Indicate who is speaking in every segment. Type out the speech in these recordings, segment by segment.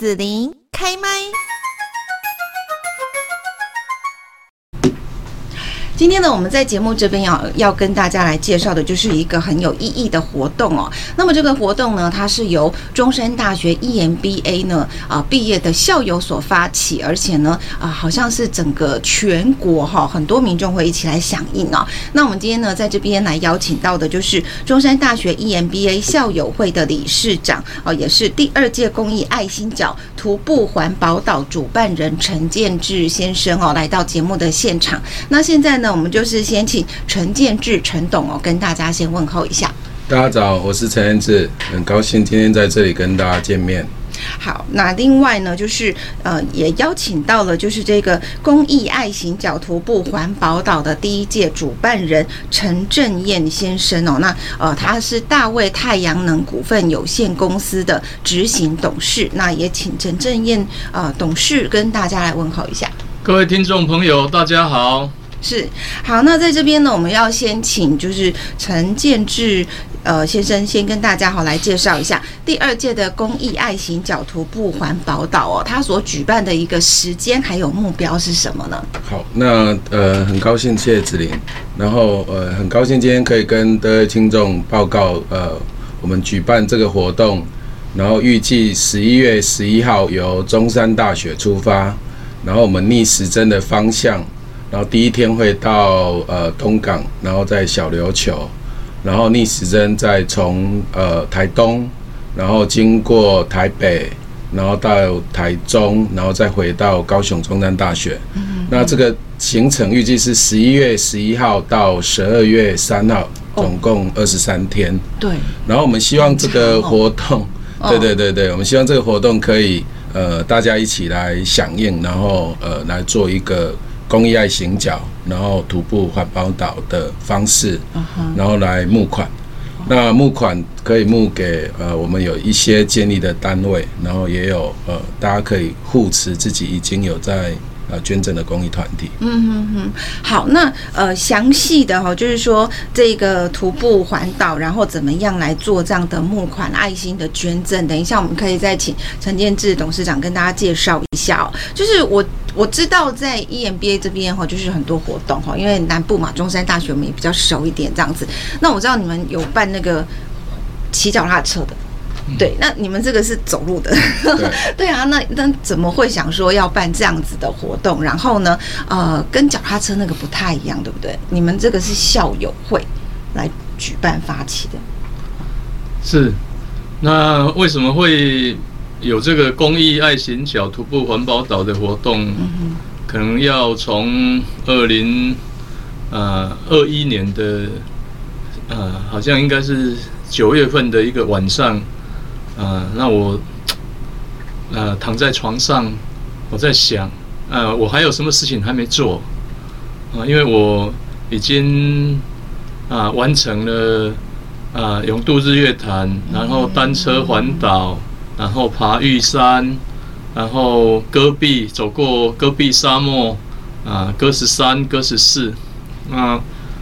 Speaker 1: 子琳开麦。今天呢，我们在节目这边要要跟大家来介绍的，就是一个很有意义的活动哦。那么这个活动呢，它是由中山大学 EMBA 呢啊毕业的校友所发起，而且呢啊好像是整个全国哈很多民众会一起来响应啊。那我们今天呢，在这边来邀请到的就是中山大学 EMBA 校友会的理事长哦，也是第二届公益爱心脚徒步环保岛主办人陈建志先生哦，来到节目的现场。那现在呢，我们就是先请陈建志陈董哦，跟大家先问候一下。
Speaker 2: 大家早，我是陈建志，很高兴今天在这里跟大家见面。
Speaker 1: 好，那另外呢，就是呃，也邀请到了就是这个公益爱行脚徒步环保岛的第一届主办人陈正彦先生哦。那呃，他是大卫太阳能股份有限公司的执行董事。那也请陈正彦呃董事跟大家来问候一下。
Speaker 3: 各位听众朋友，大家好。
Speaker 1: 是好，那在这边呢，我们要先请就是陈建志呃先生先跟大家好来介绍一下第二届的公益爱行脚徒步环宝岛哦，他所举办的一个时间还有目标是什么呢？
Speaker 2: 好，那呃很高兴谢谢子琳，然后呃很高兴今天可以跟各位听众报告呃我们举办这个活动，然后预计十一月十一号由中山大学出发，然后我们逆时针的方向。然后第一天会到呃东港，然后在小琉球，然后逆时针再从呃台东，然后经过台北，然后到台中，然后再回到高雄中山大学。嗯嗯。那这个行程预计是十一月十一号到十二月三号，总共二十三天。对。然后我们希望这个活动，对对对对，我们希望这个活动可以呃大家一起来响应，然后呃来做一个。公益爱行脚，然后徒步环保岛的方式，然后来募款。那募款可以募给呃，我们有一些建立的单位，然后也有呃，大家可以护持自己已经有在。呃，捐赠的公益团体。
Speaker 1: 嗯哼哼，好，那呃，详细的哈，就是说这个徒步环岛，然后怎么样来做这样的募款、爱心的捐赠？等一下，我们可以再请陈建志董事长跟大家介绍一下哦。就是我我知道在 EMBA 这边哈，就是很多活动哈，因为南部嘛，中山大学我们也比较熟一点这样子。那我知道你们有办那个骑脚踏车的。对，那你们这个是走路的，对，对啊，那那怎么会想说要办这样子的活动？然后呢，呃，跟脚踏车那个不太一样，对不对？你们这个是校友会来举办发起的，
Speaker 3: 是。那为什么会有这个公益爱心脚徒步环保岛的活动？可能要从二零呃二一年的呃，好像应该是九月份的一个晚上。呃，那我呃躺在床上，我在想，呃，我还有什么事情还没做啊？呃，因为我已经啊，呃，完成了啊，呃，泳渡日月潭，然后单车环岛，然后爬玉山，然后戈壁走过戈壁沙漠啊，戈十三、戈十四。那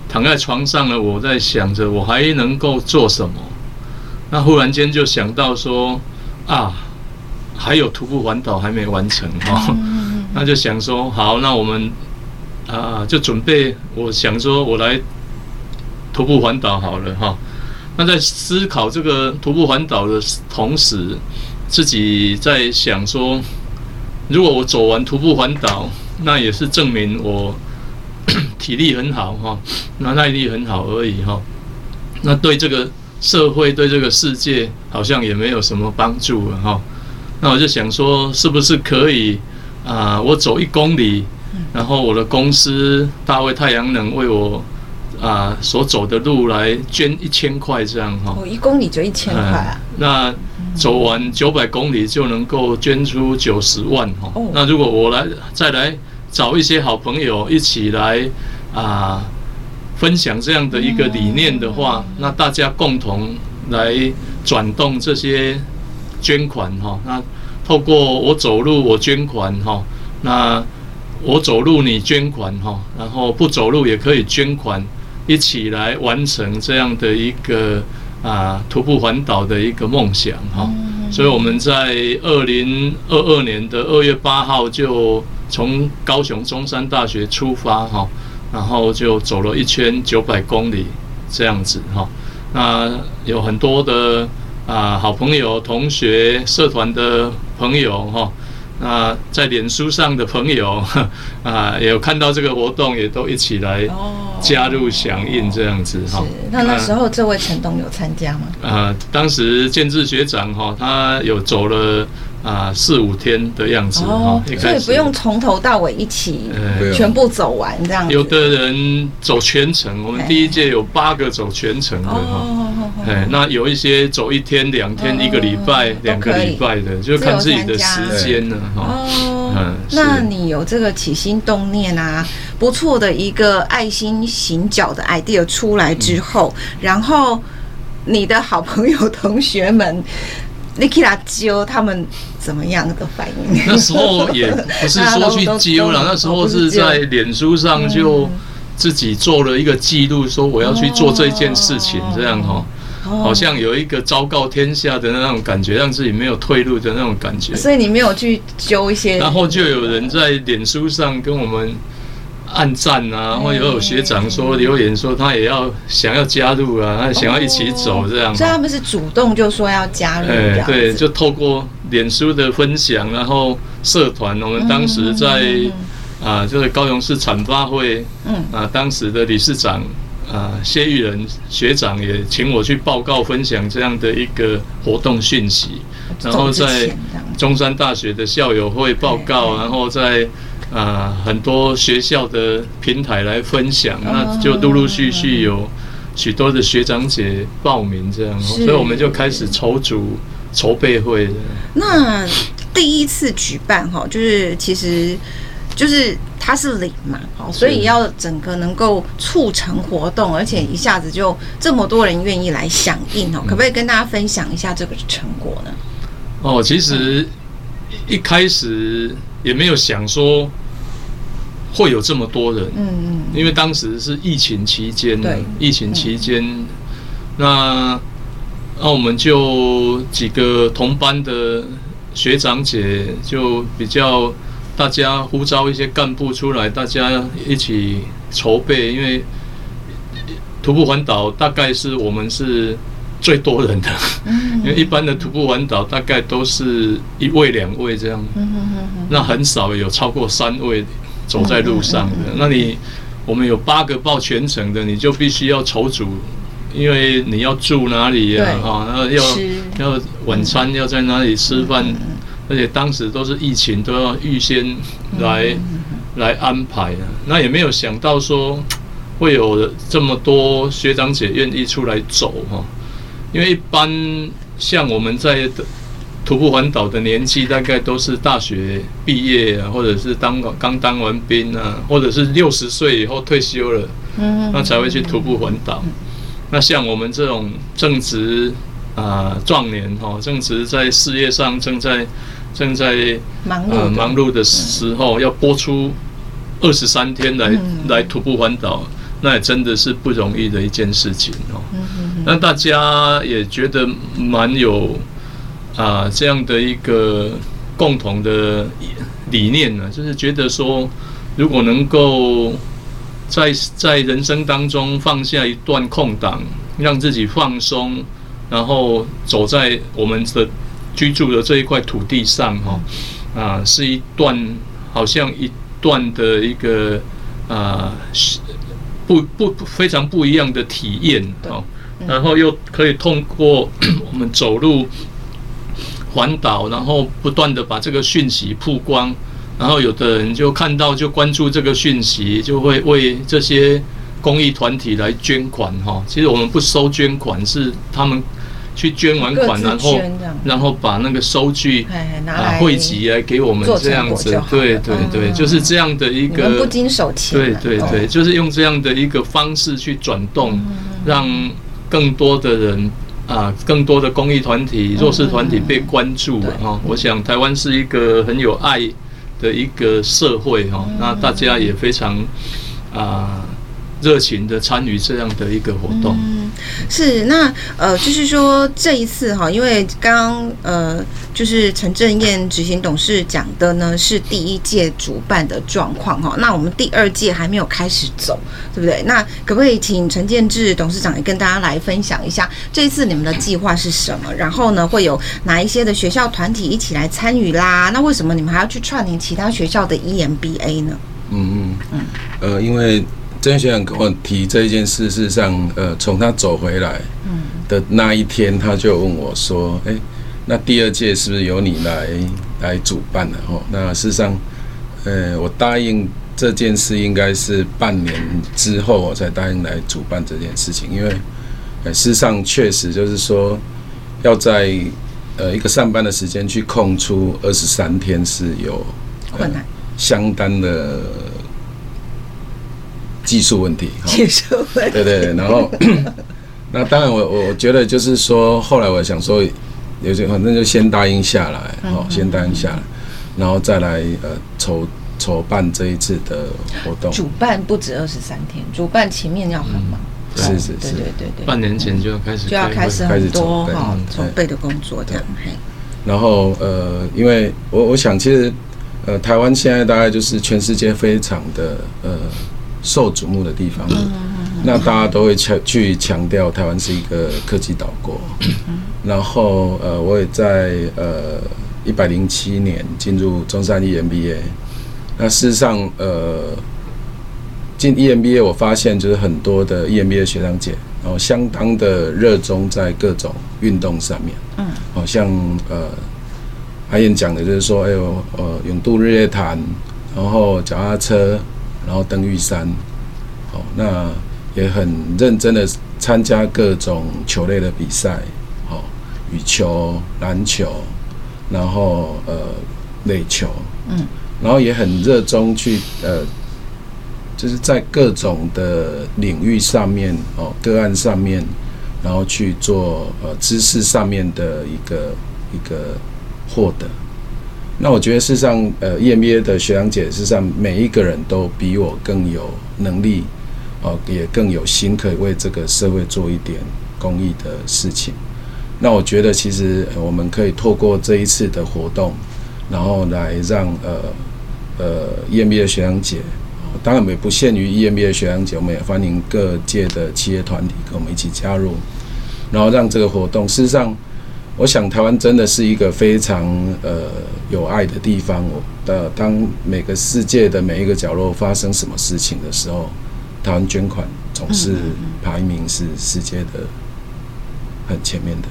Speaker 3: 躺在床上呢，我在想着我还能够做什么？那忽然间就想到说，啊，还有徒步环岛还没完成哈，那就想说好，那我们啊就准备，我想说我来徒步环岛好了哈。那在思考这个徒步环岛的同时，自己在想说，如果我走完徒步环岛，那也是证明我 体力很好哈，那耐力很好而已哈。那对这个。社会对这个世界好像也没有什么帮助了哈，那我就想说，是不是可以啊？我走一公里，然后我的公司大卫太阳能为我啊所走的路来捐一千块这样哈。
Speaker 1: 哦，一公里就一千块啊？
Speaker 3: 那走完九百公里就能够捐出九十万哈。那如果我来再来找一些好朋友一起来啊。分享这样的一个理念的话，那大家共同来转动这些捐款哈。那透过我走路我捐款哈，那我走路你捐款哈，然后不走路也可以捐款，一起来完成这样的一个啊徒步环岛的一个梦想哈。所以我们在二零二二年的二月八号就从高雄中山大学出发哈，然后就走了一圈九百公里这样子哈。那有很多的啊好朋友、同学、社团的朋友哈。那在脸书上的朋友 啊，也有看到这个活动，也都一起来加入响应这样子哈。
Speaker 1: 那那时候这位陈董有参加吗？
Speaker 3: 啊，当时建志学长哈，他有走了啊四五天的样子哈，
Speaker 1: 所以不用从头到尾一起全部走完这样。
Speaker 3: 有的人走全程，我们第一届有八个走全程的哈。哎，那有一些走一天、两天、一个礼拜、两个礼拜的，就看自己的时间了哈。
Speaker 1: 哦，那你有这个起心动念啊，不错的一个爱心行脚的 idea 出来之后，然后你的好朋友、同学们，你给他揪他们怎么样的反应？
Speaker 3: 那时候也不是说去揪了，那时候是在脸书上就自己做了一个记录，说我要去做这件事情，这样哈。好像有一个昭告天下的那种感觉，让自己没有退路的那种感觉。
Speaker 1: 所以你没有去揪一些，
Speaker 3: 然后就有人在脸书上跟我们按赞啊，或者有学长说留言说他也要想要加入啊，他想要一起走这样。
Speaker 1: 所以他们是主动就说要加入。
Speaker 3: 哎，对，就透过脸书的分享，然后社团，我们当时在啊，就是高雄市产发会，嗯啊，当时的理事长。啊，谢玉仁学长也请我去报告分享这样的一个活动讯息，然后在中山大学的校友会报告，然后在啊很多学校的平台来分享，那就陆陆续续有许多的学长姐报名这样，所以我们就开始筹组筹备会。
Speaker 1: 那第一次举办哈，就是其实。就是它是零嘛，好，所以要整个能够促成活动，而且一下子就这么多人愿意来响应哦，可不可以跟大家分享一下这个成果呢？
Speaker 3: 哦，其实一开始也没有想说会有这么多人，嗯嗯，因为当时是疫情期间，对，疫情期间，那那我们就几个同班的学长姐就比较。大家呼召一些干部出来，大家一起筹备。因为徒步环岛大概是我们是最多人的，因为一般的徒步环岛大概都是一位两位这样，那很少有超过三位走在路上的。那你我们有八个报全程的，你就必须要筹组，因为你要住哪里呀？哈，然后要要晚餐要在哪里吃饭。而且当时都是疫情，都要预先来来安排啊。那也没有想到说会有这么多学长姐愿意出来走哈。因为一般像我们在徒步环岛的年纪，大概都是大学毕业啊，或者是当刚当完兵啊，或者是六十岁以后退休了，那才会去徒步环岛。那像我们这种正值啊壮年哈，正值在事业上正在。正在忙碌忙碌的时候，要播出二十三天来来徒步环岛，那也真的是不容易的一件事情哦。那大家也觉得蛮有啊这样的一个共同的理念呢，就是觉得说，如果能够在在人生当中放下一段空档，让自己放松，然后走在我们的。居住的这一块土地上，哈啊，是一段好像一段的一个啊，不不非常不一样的体验，哦，然后又可以通过 我们走路环岛，然后不断的把这个讯息曝光，然后有的人就看到就关注这个讯息，就会为这些公益团体来捐款，哈，其实我们不收捐款，是他们。去捐完款，然后然后把那个收据啊汇集来给我们这样子，对对对，就是这样的一个
Speaker 1: 不经手钱，
Speaker 3: 对对对，就是用这样的一个方式去转动，让更多的人啊，更多的公益团体、弱势团体被关注啊。我想台湾是一个很有爱的一个社会哈，那大家也非常啊。热情的参与这样的一个活动。
Speaker 1: 嗯，是那呃，就是说这一次哈，因为刚刚呃，就是陈正彦执行董事讲的呢是第一届主办的状况哈，那我们第二届还没有开始走，对不对？那可不可以请陈建志董事长也跟大家来分享一下这一次你们的计划是什么？然后呢，会有哪一些的学校团体一起来参与啦？那为什么你们还要去串联其他学校的 EMBA 呢？
Speaker 2: 嗯嗯嗯，呃，因为。曾学长跟我提这一件事，事实上，呃，从他走回来的那一天，他就问我说：“哎，那第二届是不是由你来来主办的？”哦，那事实上，呃，我答应这件事应该是半年之后我才答应来主办这件事情，因为，呃，事实上确实就是说，要在呃一个上班的时间去空出二十三天是有
Speaker 1: 困难，
Speaker 2: 相当的。技术问题，
Speaker 1: 技术问题，
Speaker 2: 对对对，然后 那当然我我觉得就是说，后来我想说，有些反正就先答应下来，好，先答应下来，然后再来呃筹筹办这一次的活动。
Speaker 1: 主办不止二十三天，主办前面要很忙，
Speaker 2: 是是是，
Speaker 1: 对对对对，
Speaker 3: 半年前就要开始
Speaker 1: 就要开始很多哈筹备的工作这样。
Speaker 2: 然后呃，因为我我想其实呃台湾现在大概就是全世界非常的呃。受瞩目的地方，那大家都会强去强调台湾是一个科技岛国。然后呃，我也在呃一百零七年进入中山 EMBA。那事实上呃进 EMBA，我发现就是很多的 EMBA 学长姐，然后相当的热衷在各种运动上面。嗯，好像呃阿燕讲的就是说，哎呦呃泳渡日月潭，然后脚踏车。然后登玉山，哦，那也很认真的参加各种球类的比赛，哦，羽球、篮球，然后呃垒球，嗯，然后也很热衷去呃，就是在各种的领域上面哦，个案上面，然后去做呃知识上面的一个一个获得。那我觉得，事实上，呃，EMBA 的学长姐，事实上每一个人都比我更有能力，哦，也更有心，可以为这个社会做一点公益的事情。那我觉得，其实我们可以透过这一次的活动，然后来让呃呃 EMBA 的学长姐，当然也不限于 EMBA 的学长姐，我们也欢迎各界的企业团体跟我们一起加入，然后让这个活动，事实上。我想台湾真的是一个非常呃有爱的地方。我的当每个世界的每一个角落发生什么事情的时候，台湾捐款总是排名是世界的很前面的。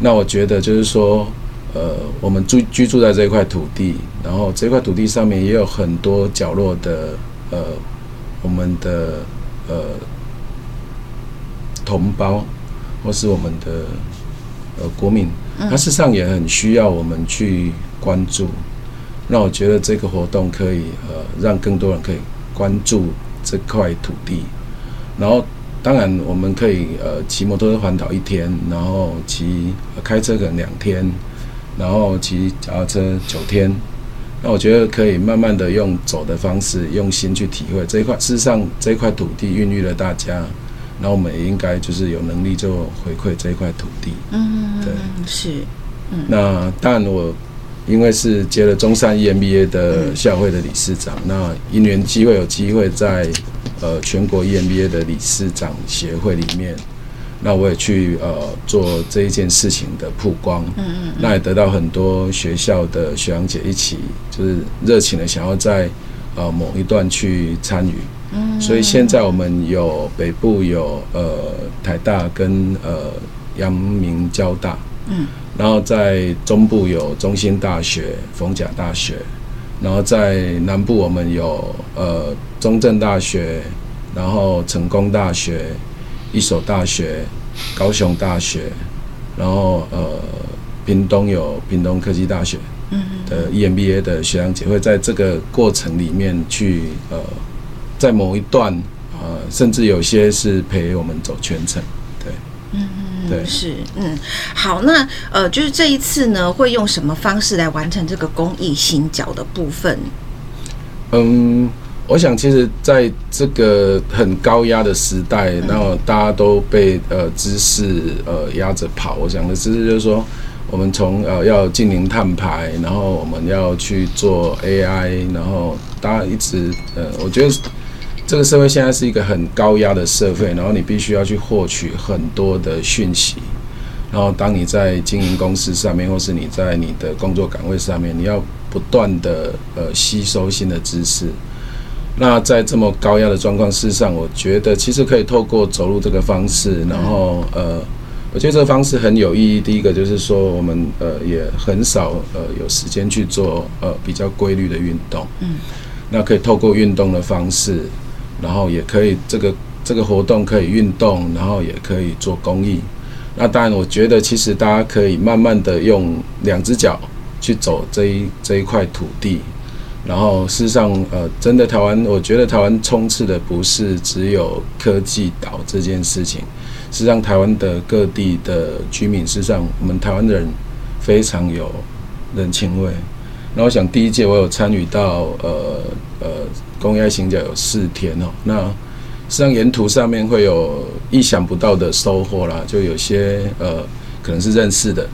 Speaker 2: 那我觉得就是说，呃，我们住居住在这块土地，然后这块土地上面也有很多角落的呃我们的呃同胞，或是我们的。呃，国民，他事实上也很需要我们去关注。那我觉得这个活动可以呃，让更多人可以关注这块土地。然后，当然我们可以呃，骑摩托车环岛一天，然后骑开车可能两天，然后骑脚踏车九天。那我觉得可以慢慢的用走的方式，用心去体会这一块。事实上，这块土地孕育了大家。那我们也应该就是有能力就回馈这一块土地。嗯，对，
Speaker 1: 是。嗯，
Speaker 2: 那当然我因为是接了中山 EMBA 的校会的理事长，嗯、那因缘机会有机会在呃全国 EMBA 的理事长协会里面，那我也去呃做这一件事情的曝光。嗯嗯。那也得到很多学校的学长姐一起就是热情的想要在呃某一段去参与。所以现在我们有北部有呃台大跟呃阳明交大，嗯，然后在中部有中兴大学、逢甲大学，然后在南部我们有呃中正大学，然后成功大学、一所大学、高雄大学，然后呃屏东有屏东科技大学，嗯的 EMBA 的学长姐会在这个过程里面去呃。在某一段，呃，甚至有些是陪我们走全程，对，嗯嗯，对，
Speaker 1: 是，嗯，好，那呃，就是这一次呢，会用什么方式来完成这个公益行脚的部分？
Speaker 2: 嗯，我想，其实在这个很高压的时代，然后大家都被呃知识呃压着跑。我想的知识就是说，我们从呃要进零碳排，然后我们要去做 AI，然后大家一直呃，我觉得这个社会现在是一个很高压的社会，然后你必须要去获取很多的讯息。然后，当你在经营公司上面，或是你在你的工作岗位上面，你要不断的呃吸收新的知识。那在这么高压的状况，事实上，我觉得其实可以透过走路这个方式，然后呃，我觉得这个方式很有意义。第一个就是说，我们呃也很少呃有时间去做呃比较规律的运动。嗯。那可以透过运动的方式，然后也可以这个这个活动可以运动，然后也可以做公益。那当然，我觉得其实大家可以慢慢的用两只脚去走这一这一块土地，然后事实上，呃，真的台湾，我觉得台湾充斥的不是只有科技岛这件事情，实际上台湾的各地的居民，事实上我们台湾的人非常有人情味。那我想第一届我有参与到，呃呃，公益爱行脚有四天哦，那。实际上沿途上面会有意想不到的收获啦，就有些呃可能是认识的，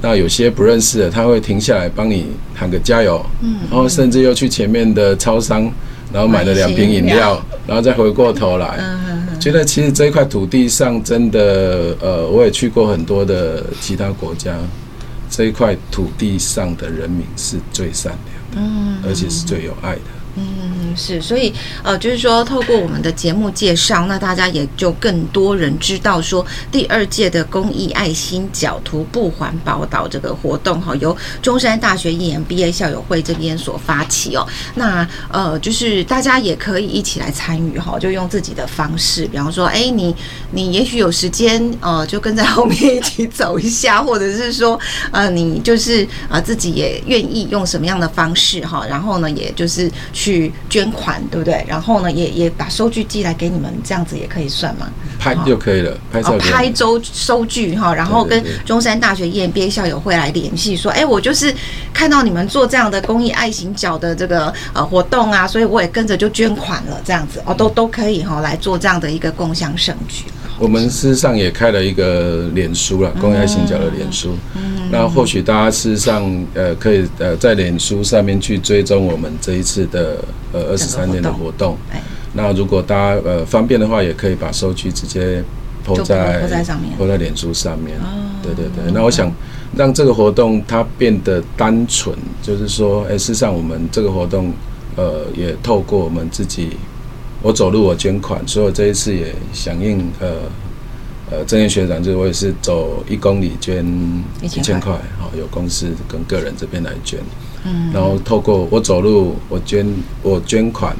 Speaker 2: 那有些不认识的，他会停下来帮你喊个加油，嗯，然后甚至又去前面的超商，然后买了两瓶饮料，然后再回过头来，觉得其实这一块土地上真的呃，我也去过很多的其他国家，这一块土地上的人民是最善良的，嗯，而且是最有爱的。
Speaker 1: 嗯，是，所以呃，就是说，透过我们的节目介绍，那大家也就更多人知道说，第二届的公益爱心脚徒步环保岛这个活动哈，由中山大学 EMBA 校友会这边所发起哦。那呃，就是大家也可以一起来参与哈，就用自己的方式，比方说，哎，你你也许有时间呃，就跟在后面一起走一下，或者是说呃，你就是呃自己也愿意用什么样的方式哈，然后呢，也就是。去捐款，对不对？然后呢，也也把收据寄来给你们，这样子也可以算吗？
Speaker 2: 拍就可以了，拍照、哦、
Speaker 1: 拍周收据哈，然后跟中山大学 EMBA 校友会来联系，说，哎，我就是看到你们做这样的公益爱心脚的这个呃活动啊，所以我也跟着就捐款了，这样子哦，都都可以哈来做这样的一个共享盛举。
Speaker 2: 我们事实上也开了一个脸书了，公益爱心脚的脸书。嗯，那或许大家事实上呃可以呃在脸书上面去追踪我们这一次的呃二十三年的活动。哎，那如果大家呃方便的话，也可以把收据直接 po 在 po 在上面，po 在脸书上面。哦，对对对。那我想让这个活动它变得单纯，就是说，哎，事实上我们这个活动呃也透过我们自己。我走路，我捐款，所以我这一次也响应呃呃，郑燕学长，就是我也是走一公里捐一千块，好，有公司跟个人这边来捐，嗯，然后透过我走路，我捐我捐款，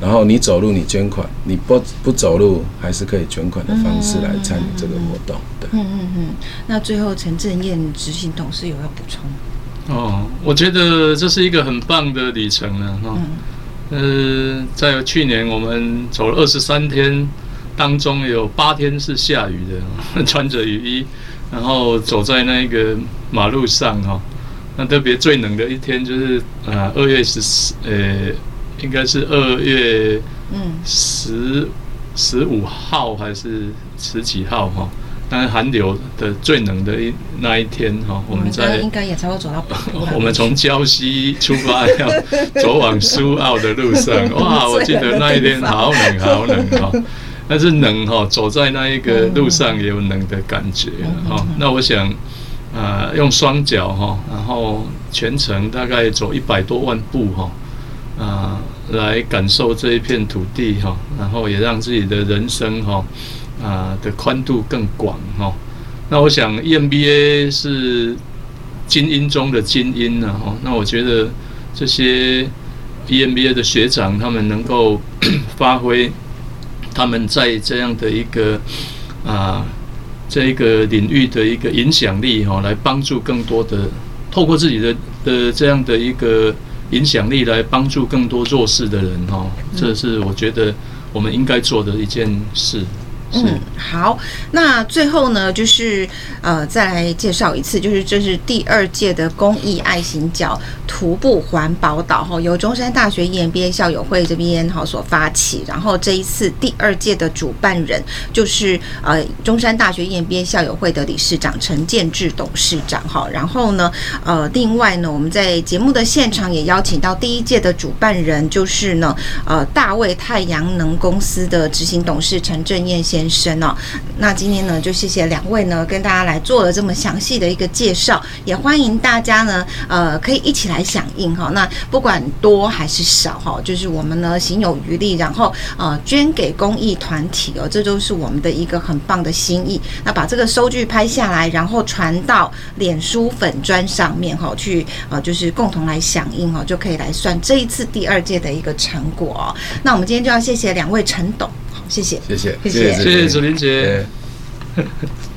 Speaker 2: 然后你走路你捐款，你不不走路还是可以捐款的方式来参与这个活动，对，
Speaker 1: 嗯嗯嗯。那最后陈正燕执行董事有要补充？
Speaker 3: 哦，我觉得这是一个很棒的里程了哈。嗯呃，在去年我们走了二十三天当中，有八天是下雨的，穿着雨衣，然后走在那个马路上哈。那特别最冷的一天就是啊，二月十四，呃，应该是二月嗯十十五号还是十几号哈。但是寒流的最冷的一那一天哈，我们在
Speaker 1: 应该也才会走到 北部。
Speaker 3: 我们从礁溪出发要走往苏澳的路上，哇！我记得那一天好冷好冷哈，但是冷哈，走在那一个路上也有冷的感觉哈。那我想啊，用双脚哈，然后全程大概走一百多万步哈，啊，来感受这一片土地哈，然后也让自己的人生哈。啊的宽度更广哈，那我想 EMBA 是精英中的精英呢哈，那我觉得这些 EMBA 的学长他们能够 发挥他们在这样的一个啊这一个领域的一个影响力哈，来帮助更多的透过自己的的这样的一个影响力来帮助更多弱势的人哈，这是我觉得我们应该做的一件事。
Speaker 1: 嗯，好，那最后呢，就是呃，再来介绍一次，就是这是第二届的公益爱心脚徒步环保岛哈，由中山大学 EMBA 校友会这边哈所发起，然后这一次第二届的主办人就是呃中山大学 EMBA 校友会的理事长陈建志董事长哈，然后呢呃另外呢，我们在节目的现场也邀请到第一届的主办人，就是呢呃大卫太阳能公司的执行董事陈正燕先生哦，那今天呢就谢谢两位呢跟大家来做了这么详细的一个介绍，也欢迎大家呢呃可以一起来响应哈。那不管多还是少哈，就是我们呢行有余力，然后呃捐给公益团体哦，这都是我们的一个很棒的心意。那把这个收据拍下来，然后传到脸书粉砖上面哈，去呃就是共同来响应哦，就可以来算这一次第二届的一个成果哦。那我们今天就要谢谢两位陈董。谢谢，
Speaker 2: 谢谢，
Speaker 3: 谢谢，谢谢左琳姐。